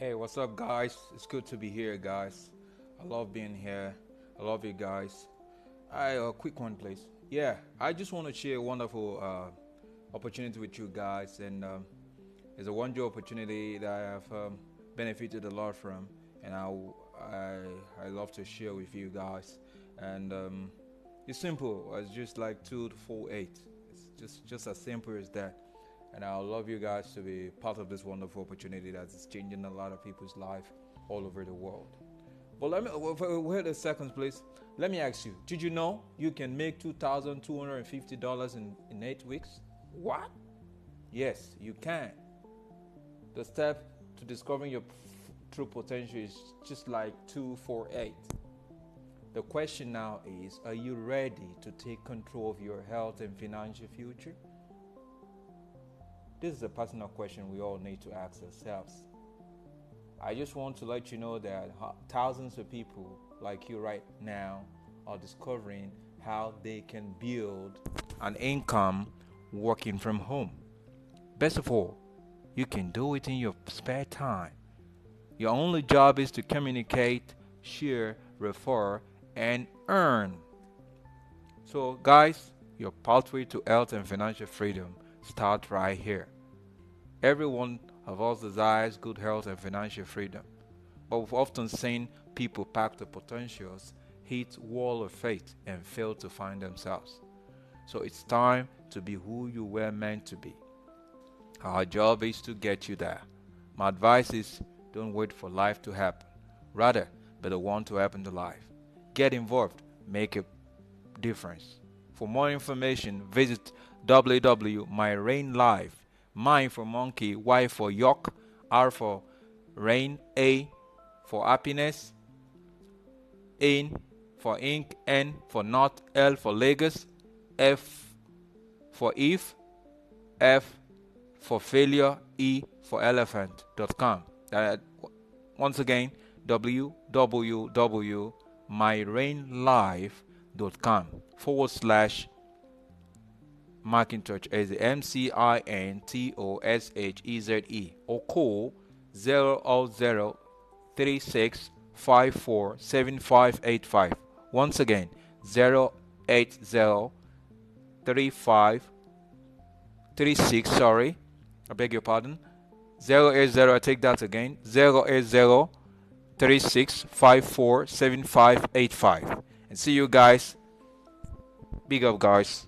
Hey, what's up, guys? It's good to be here, guys. I love being here. I love you guys. I a quick one, please. Yeah, I just want to share a wonderful uh, opportunity with you guys, and um, it's a wonderful opportunity that I have um, benefited a lot from, and I, I I love to share with you guys. And um, it's simple. It's just like two to four eight. It's just just as simple as that. And I love you guys to be part of this wonderful opportunity that is changing a lot of people's life all over the world. But let me wait a second, please. Let me ask you: Did you know you can make two thousand two hundred and fifty dollars in in eight weeks? What? Yes, you can. The step to discovering your true potential is just like two, four, eight. The question now is: Are you ready to take control of your health and financial future? This is a personal question we all need to ask ourselves. I just want to let you know that thousands of people like you right now are discovering how they can build an income working from home. Best of all, you can do it in your spare time. Your only job is to communicate, share, refer, and earn. So, guys, your pathway to health and financial freedom starts right here. Everyone of us desires good health and financial freedom, but we've often seen people pack the potentials, hit wall of faith, and fail to find themselves. So it's time to be who you were meant to be. Our job is to get you there. My advice is don't wait for life to happen. Rather, be the one to happen to life. Get involved, make a difference. For more information, visit www.myrainlife. My for monkey, Y for York, R for rain, A for happiness, N for ink, N for not, L for Lagos, F for if, F for failure, E for elephant.com. Uh, once again, www.myrainlife.com forward slash Macintosh as the M C I N T O S H E Z E or call 080 36 54 7585. Once again, 080 35 36, sorry, I beg your pardon, 080, I take that again, 080 36 54 7585. And see you guys. Big up, guys.